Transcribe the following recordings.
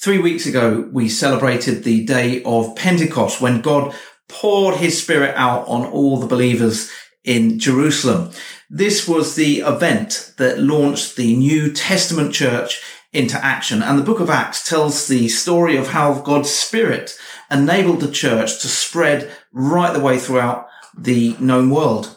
Three weeks ago, we celebrated the day of Pentecost when God poured his spirit out on all the believers in Jerusalem. This was the event that launched the New Testament church into action. And the book of Acts tells the story of how God's spirit enabled the church to spread right the way throughout the known world.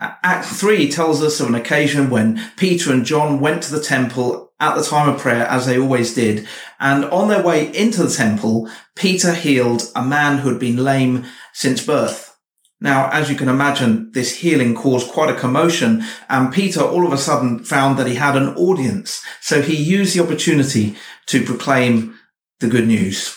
Act 3 tells us of an occasion when Peter and John went to the temple at the time of prayer, as they always did. And on their way into the temple, Peter healed a man who had been lame since birth. Now, as you can imagine, this healing caused quite a commotion and Peter all of a sudden found that he had an audience. So he used the opportunity to proclaim the good news.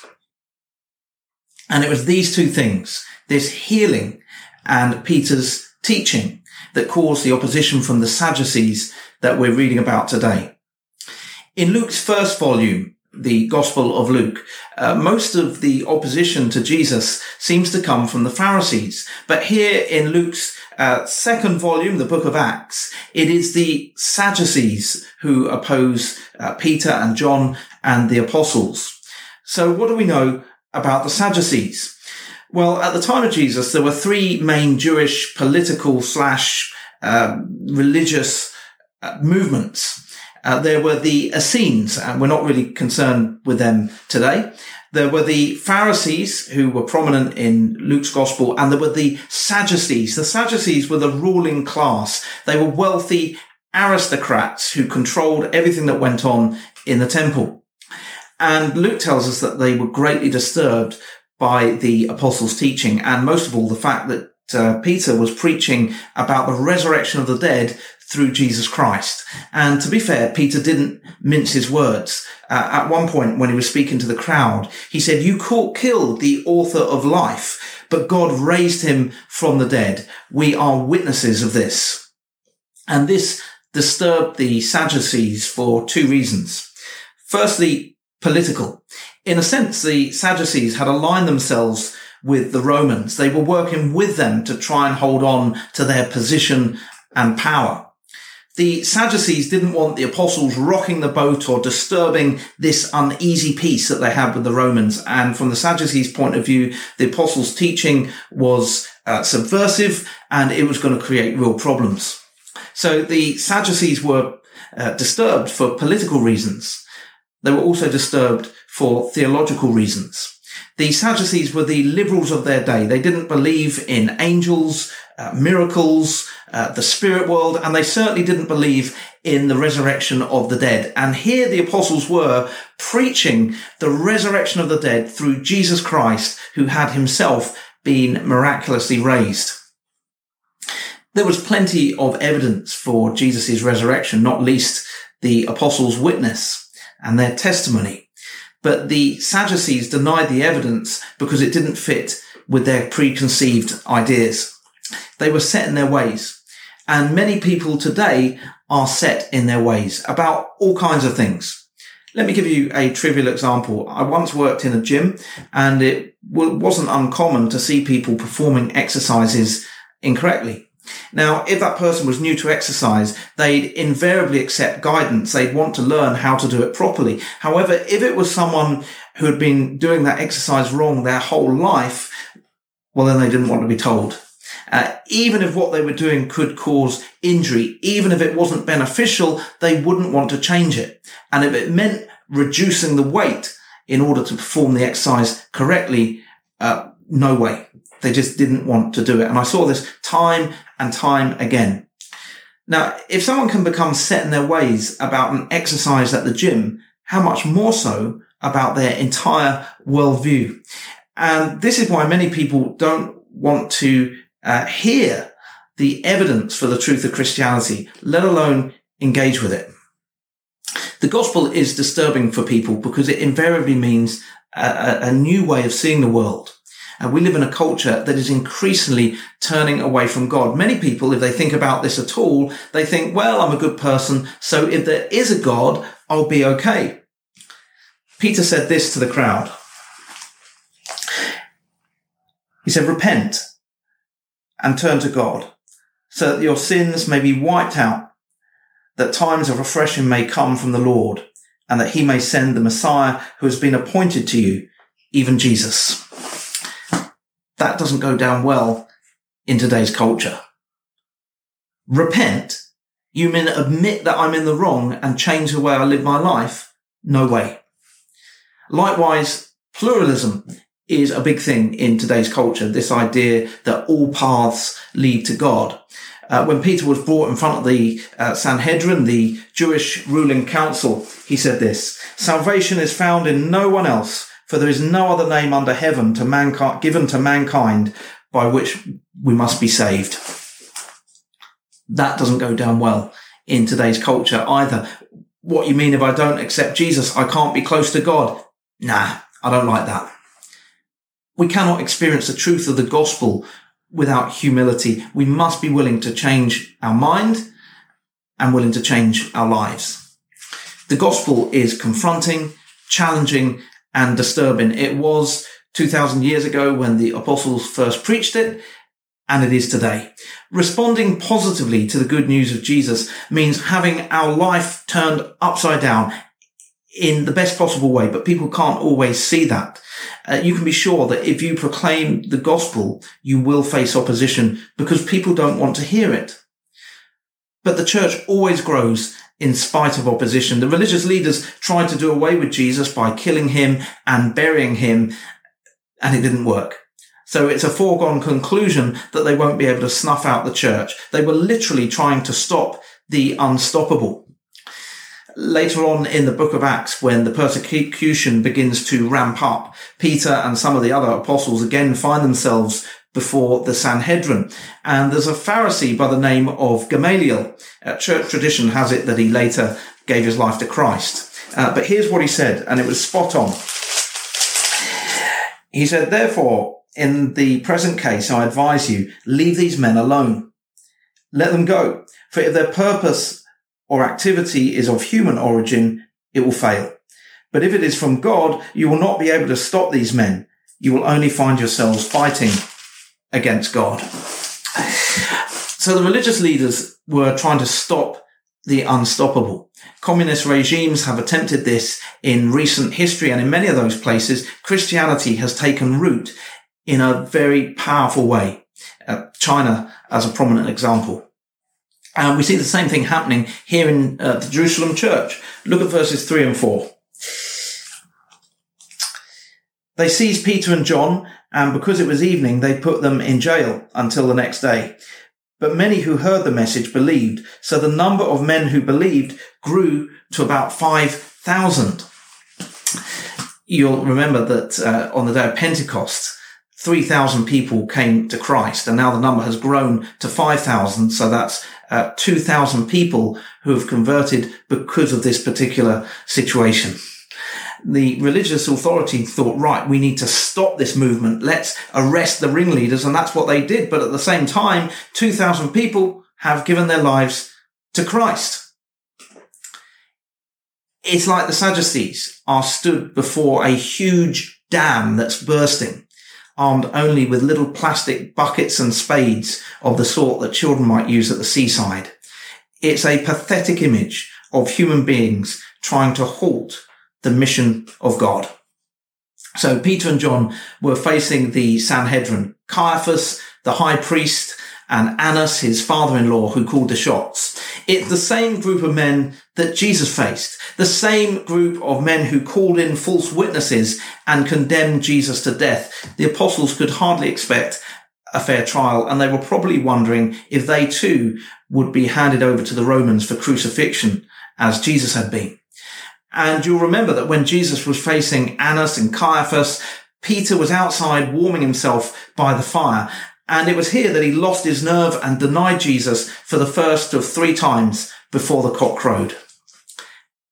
And it was these two things, this healing and Peter's teaching that caused the opposition from the Sadducees that we're reading about today. In Luke's first volume, the Gospel of Luke, uh, most of the opposition to Jesus seems to come from the Pharisees. But here in Luke's uh, second volume, the book of Acts, it is the Sadducees who oppose uh, Peter and John and the apostles. So what do we know about the Sadducees? Well, at the time of Jesus, there were three main Jewish political slash uh, religious uh, movements. Uh, there were the Essenes, and we're not really concerned with them today. There were the Pharisees who were prominent in Luke's gospel, and there were the Sadducees. The Sadducees were the ruling class. They were wealthy aristocrats who controlled everything that went on in the temple. And Luke tells us that they were greatly disturbed by the apostles' teaching, and most of all, the fact that uh, Peter was preaching about the resurrection of the dead through Jesus Christ. And to be fair, Peter didn't mince his words. Uh, at one point, when he was speaking to the crowd, he said, you caught killed the author of life, but God raised him from the dead. We are witnesses of this. And this disturbed the Sadducees for two reasons. Firstly, political. In a sense, the Sadducees had aligned themselves with the Romans. They were working with them to try and hold on to their position and power the Sadducees didn't want the apostles rocking the boat or disturbing this uneasy peace that they had with the Romans. And from the Sadducees' point of view, the apostles' teaching was uh, subversive and it was going to create real problems. So the Sadducees were uh, disturbed for political reasons. They were also disturbed for theological reasons. The Sadducees were the liberals of their day. They didn't believe in angels, uh, miracles, uh, the spirit world, and they certainly didn't believe in the resurrection of the dead. And here the apostles were preaching the resurrection of the dead through Jesus Christ, who had himself been miraculously raised. There was plenty of evidence for Jesus' resurrection, not least the apostles' witness and their testimony. But the Sadducees denied the evidence because it didn't fit with their preconceived ideas. They were set in their ways. And many people today are set in their ways about all kinds of things. Let me give you a trivial example. I once worked in a gym and it wasn't uncommon to see people performing exercises incorrectly. Now, if that person was new to exercise, they'd invariably accept guidance. They'd want to learn how to do it properly. However, if it was someone who had been doing that exercise wrong their whole life, well, then they didn't want to be told. Uh, even if what they were doing could cause injury, even if it wasn't beneficial, they wouldn't want to change it. And if it meant reducing the weight in order to perform the exercise correctly, uh, no way. They just didn't want to do it. And I saw this time and time again. Now, if someone can become set in their ways about an exercise at the gym, how much more so about their entire worldview? And this is why many people don't want to uh, hear the evidence for the truth of Christianity, let alone engage with it. The gospel is disturbing for people because it invariably means a, a new way of seeing the world. And we live in a culture that is increasingly turning away from God. Many people, if they think about this at all, they think, well, I'm a good person. So if there is a God, I'll be okay. Peter said this to the crowd. He said, repent and turn to God so that your sins may be wiped out, that times of refreshing may come from the Lord and that he may send the Messiah who has been appointed to you, even Jesus. That doesn't go down well in today's culture. Repent? You mean admit that I'm in the wrong and change the way I live my life? No way. Likewise, pluralism is a big thing in today's culture. This idea that all paths lead to God. Uh, when Peter was brought in front of the uh, Sanhedrin, the Jewish ruling council, he said this, salvation is found in no one else, for there is no other name under heaven to mankind, given to mankind by which we must be saved. That doesn't go down well in today's culture either. What you mean if I don't accept Jesus, I can't be close to God? Nah, I don't like that. We cannot experience the truth of the gospel without humility. We must be willing to change our mind and willing to change our lives. The gospel is confronting, challenging, and disturbing. It was 2000 years ago when the apostles first preached it, and it is today. Responding positively to the good news of Jesus means having our life turned upside down in the best possible way, but people can't always see that. Uh, you can be sure that if you proclaim the gospel, you will face opposition because people don't want to hear it. But the church always grows in spite of opposition. The religious leaders tried to do away with Jesus by killing him and burying him, and it didn't work. So it's a foregone conclusion that they won't be able to snuff out the church. They were literally trying to stop the unstoppable later on in the book of Acts, when the persecution begins to ramp up, Peter and some of the other apostles again find themselves before the Sanhedrin. And there's a Pharisee by the name of Gamaliel. Uh, church tradition has it that he later gave his life to Christ. Uh, but here's what he said, and it was spot on. He said, therefore, in the present case, I advise you, leave these men alone. Let them go. For if their purpose or activity is of human origin, it will fail. But if it is from God, you will not be able to stop these men. You will only find yourselves fighting against God. So the religious leaders were trying to stop the unstoppable. Communist regimes have attempted this in recent history and in many of those places, Christianity has taken root in a very powerful way. Uh, China as a prominent example. And we see the same thing happening here in uh, the Jerusalem church. Look at verses three and four. They seized Peter and John, and because it was evening, they put them in jail until the next day. But many who heard the message believed, so the number of men who believed grew to about 5,000. You'll remember that uh, on the day of Pentecost, 3,000 people came to Christ, and now the number has grown to 5,000. So that's uh, 2,000 people who have converted because of this particular situation. The religious authority thought, right, we need to stop this movement. Let's arrest the ringleaders. And that's what they did. But at the same time, 2,000 people have given their lives to Christ. It's like the Sadducees are stood before a huge dam that's bursting armed only with little plastic buckets and spades of the sort that children might use at the seaside. It's a pathetic image of human beings trying to halt the mission of God. So Peter and John were facing the Sanhedrin. Caiaphas, the high priest, and Annas, his father-in-law, who called the shots. It's the same group of men that Jesus faced, the same group of men who called in false witnesses and condemned Jesus to death. The apostles could hardly expect a fair trial, and they were probably wondering if they too would be handed over to the Romans for crucifixion, as Jesus had been. And you'll remember that when Jesus was facing Annas and Caiaphas, Peter was outside warming himself by the fire, and it was here that he lost his nerve and denied Jesus for the first of three times before the cock crowed.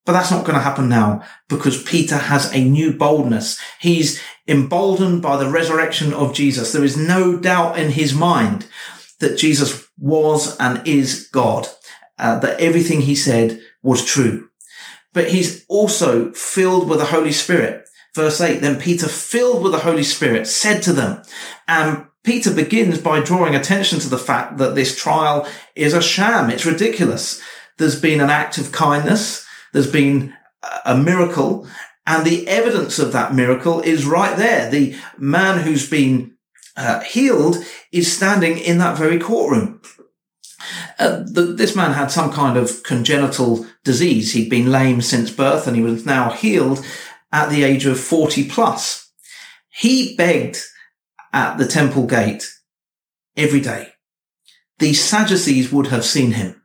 But that's not going to happen now because Peter has a new boldness. He's emboldened by the resurrection of Jesus. There is no doubt in his mind that Jesus was and is God, uh, that everything he said was true. But he's also filled with the Holy Spirit. Verse 8, then Peter, filled with the Holy Spirit, said to them, and Peter begins by drawing attention to the fact that this trial is a sham. It's ridiculous. There's been an act of kindness. There's been a miracle and the evidence of that miracle is right there. The man who's been uh, healed is standing in that very courtroom. Uh, the, this man had some kind of congenital disease. He'd been lame since birth and he was now healed at the age of 40 plus. He begged at the temple gate every day. The Sadducees would have seen him.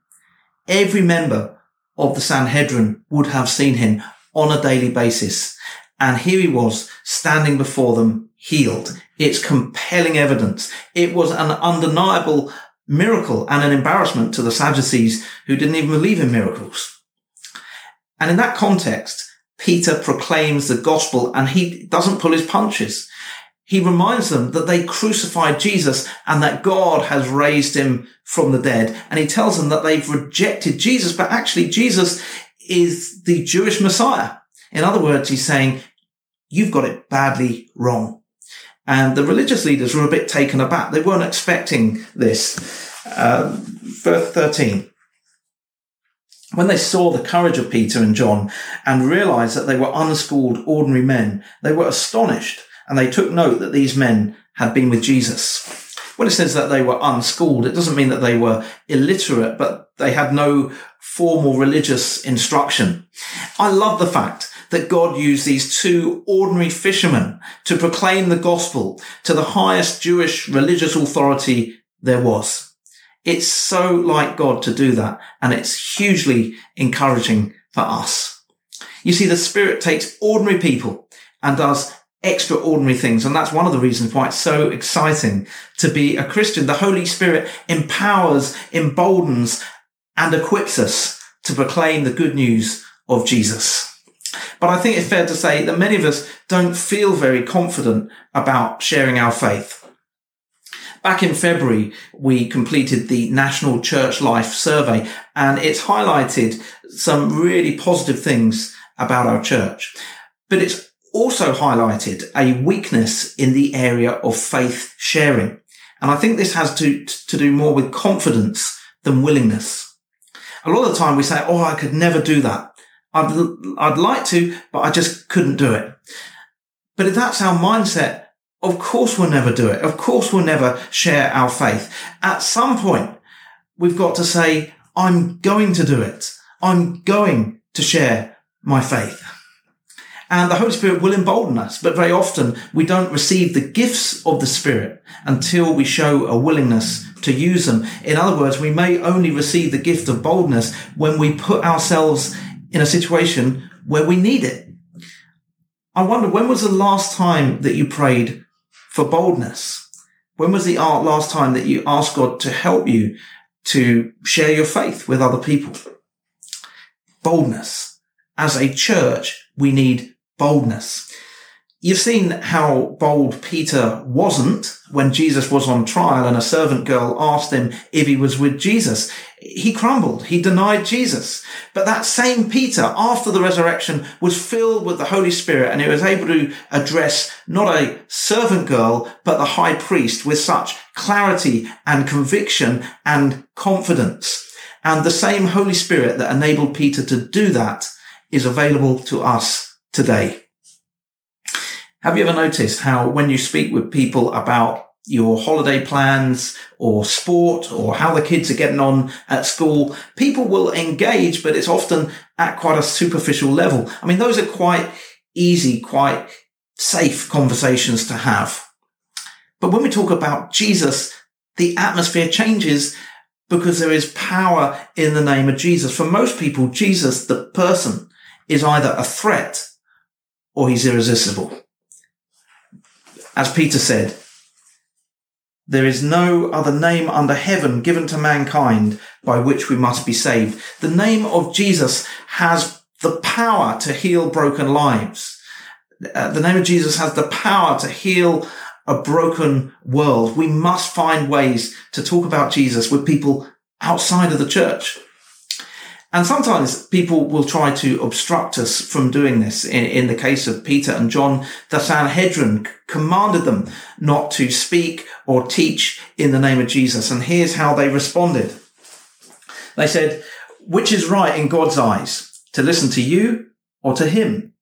Every member of the Sanhedrin would have seen him on a daily basis. And here he was standing before them healed. It's compelling evidence. It was an undeniable miracle and an embarrassment to the Sadducees who didn't even believe in miracles. And in that context, Peter proclaims the gospel and he doesn't pull his punches. He reminds them that they crucified Jesus and that God has raised him from the dead. And he tells them that they've rejected Jesus, but actually Jesus is the Jewish Messiah. In other words, he's saying, you've got it badly wrong. And the religious leaders were a bit taken aback. They weren't expecting this. Uh, verse 13. When they saw the courage of Peter and John and realized that they were unschooled, ordinary men, they were astonished and they took note that these men had been with Jesus. When it says that they were unschooled, it doesn't mean that they were illiterate, but they had no formal religious instruction. I love the fact that God used these two ordinary fishermen to proclaim the gospel to the highest Jewish religious authority there was. It's so like God to do that, and it's hugely encouraging for us. You see, the Spirit takes ordinary people and does extraordinary things. And that's one of the reasons why it's so exciting to be a Christian. The Holy Spirit empowers, emboldens, and equips us to proclaim the good news of Jesus. But I think it's fair to say that many of us don't feel very confident about sharing our faith. Back in February, we completed the National Church Life Survey and it's highlighted some really positive things about our church. But it's also highlighted a weakness in the area of faith sharing. And I think this has to, to do more with confidence than willingness. A lot of the time we say, Oh, I could never do that. I'd, I'd like to, but I just couldn't do it. But if that's our mindset, of course we'll never do it. Of course we'll never share our faith. At some point, we've got to say, I'm going to do it. I'm going to share my faith and the Holy Spirit will embolden us. But very often we don't receive the gifts of the Spirit until we show a willingness to use them. In other words, we may only receive the gift of boldness when we put ourselves in a situation where we need it. I wonder, when was the last time that you prayed for boldness? When was the last time that you asked God to help you to share your faith with other people? Boldness. As a church, we need boldness. You've seen how bold Peter wasn't when Jesus was on trial and a servant girl asked him if he was with Jesus. He crumbled. He denied Jesus. But that same Peter, after the resurrection, was filled with the Holy Spirit and he was able to address not a servant girl, but the high priest with such clarity and conviction and confidence. And the same Holy Spirit that enabled Peter to do that is available to us today. Have you ever noticed how when you speak with people about your holiday plans or sport or how the kids are getting on at school, people will engage, but it's often at quite a superficial level. I mean, those are quite easy, quite safe conversations to have. But when we talk about Jesus, the atmosphere changes because there is power in the name of Jesus. For most people, Jesus, the person, is either a threat or he's irresistible. As Peter said, there is no other name under heaven given to mankind by which we must be saved. The name of Jesus has the power to heal broken lives. Uh, the name of Jesus has the power to heal a broken world. We must find ways to talk about Jesus with people outside of the church. And sometimes people will try to obstruct us from doing this. In, in, the case of Peter and John, the Sanhedrin commanded them not to speak or teach in the name of Jesus. And here's how they responded. They said, which is right in God's eyes, to listen to you or to him?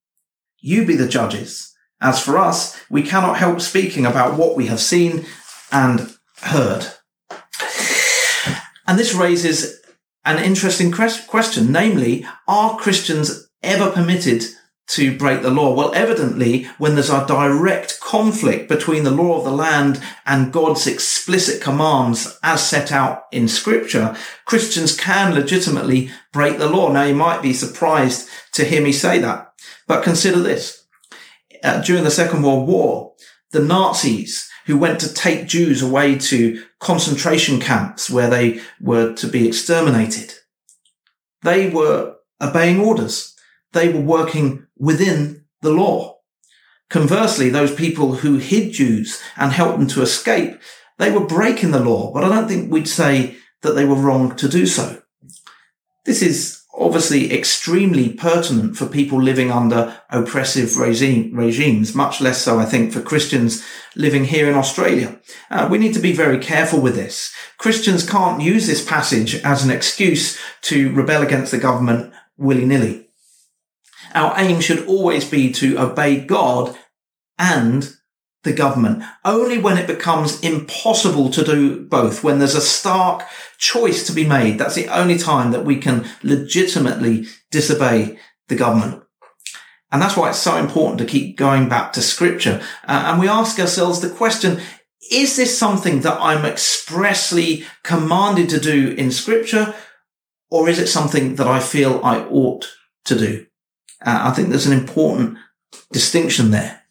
You be the judges. As for us, we cannot help speaking about what we have seen and heard. And this raises an interesting question, namely, are Christians ever permitted to break the law? Well, evidently, when there's a direct conflict between the law of the land and God's explicit commands as set out in scripture, Christians can legitimately break the law. Now, you might be surprised to hear me say that, but consider this. Uh, during the Second World War, the Nazis who went to take Jews away to concentration camps where they were to be exterminated. They were obeying orders. They were working within the law. Conversely, those people who hid Jews and helped them to escape, they were breaking the law, but I don't think we'd say that they were wrong to do so. This is obviously extremely pertinent for people living under oppressive regime, regimes, much less so, I think, for Christians living here in Australia. Uh, we need to be very careful with this. Christians can't use this passage as an excuse to rebel against the government willy-nilly. Our aim should always be to obey God and the government. Only when it becomes impossible to do both, when there's a stark choice to be made, that's the only time that we can legitimately disobey the government. And that's why it's so important to keep going back to scripture. Uh, and we ask ourselves the question, is this something that I'm expressly commanded to do in scripture? Or is it something that I feel I ought to do? Uh, I think there's an important distinction there.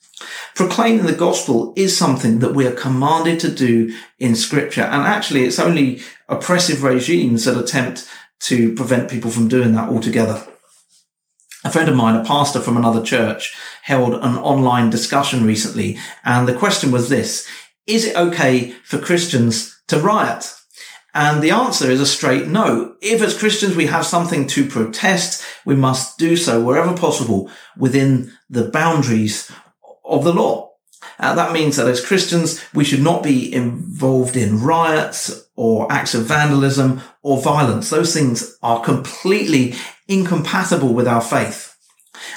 Proclaiming the gospel is something that we are commanded to do in scripture. And actually, it's only oppressive regimes that attempt to prevent people from doing that altogether. A friend of mine, a pastor from another church, held an online discussion recently. And the question was this, is it okay for Christians to riot? And the answer is a straight no. If as Christians we have something to protest, we must do so wherever possible within the boundaries of the law. Uh, that means that as Christians, we should not be involved in riots or acts of vandalism or violence. Those things are completely incompatible with our faith.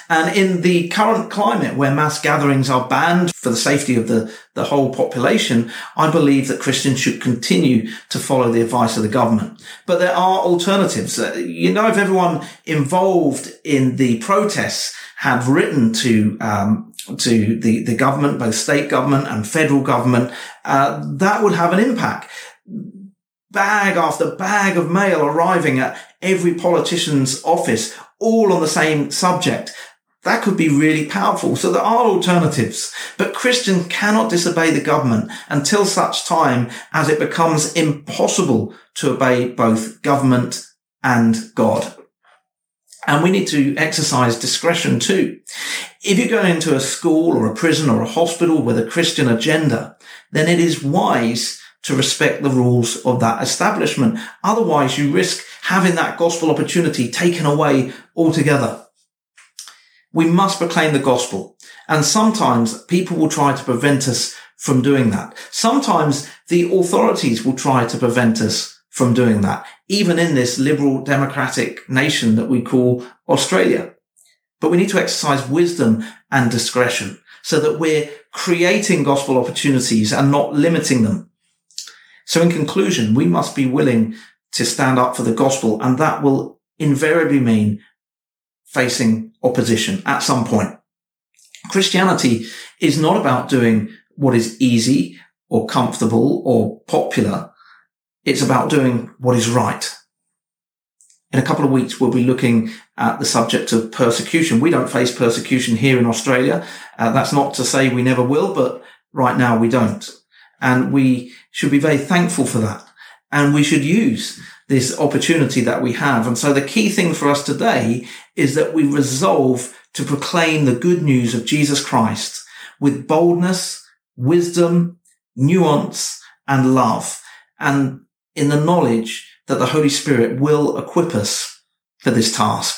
And in the current climate where mass gatherings are banned for the safety of the, the whole population, I believe that Christians should continue to follow the advice of the government. But there are alternatives. Uh, you know, if everyone involved in the protests have written to um, to the, the government, both state government and federal government, uh, that would have an impact. Bag after bag of mail arriving at every politician's office, all on the same subject. That could be really powerful. So there are alternatives, but Christians cannot disobey the government until such time as it becomes impossible to obey both government and God. And we need to exercise discretion too. If you go into a school or a prison or a hospital with a Christian agenda, then it is wise to respect the rules of that establishment. Otherwise, you risk having that gospel opportunity taken away altogether. We must proclaim the gospel. And sometimes people will try to prevent us from doing that. Sometimes the authorities will try to prevent us from doing that, even in this liberal democratic nation that we call Australia. But we need to exercise wisdom and discretion so that we're creating gospel opportunities and not limiting them. So in conclusion, we must be willing to stand up for the gospel and that will invariably mean facing opposition at some point. Christianity is not about doing what is easy or comfortable or popular. It's about doing what is right. In a couple of weeks, we'll be looking at the subject of persecution. We don't face persecution here in Australia. Uh, that's not to say we never will, but right now we don't. And we should be very thankful for that. And we should use this opportunity that we have. And so the key thing for us today is that we resolve to proclaim the good news of Jesus Christ with boldness, wisdom, nuance, and love. And in the knowledge that the Holy Spirit will equip us for this task.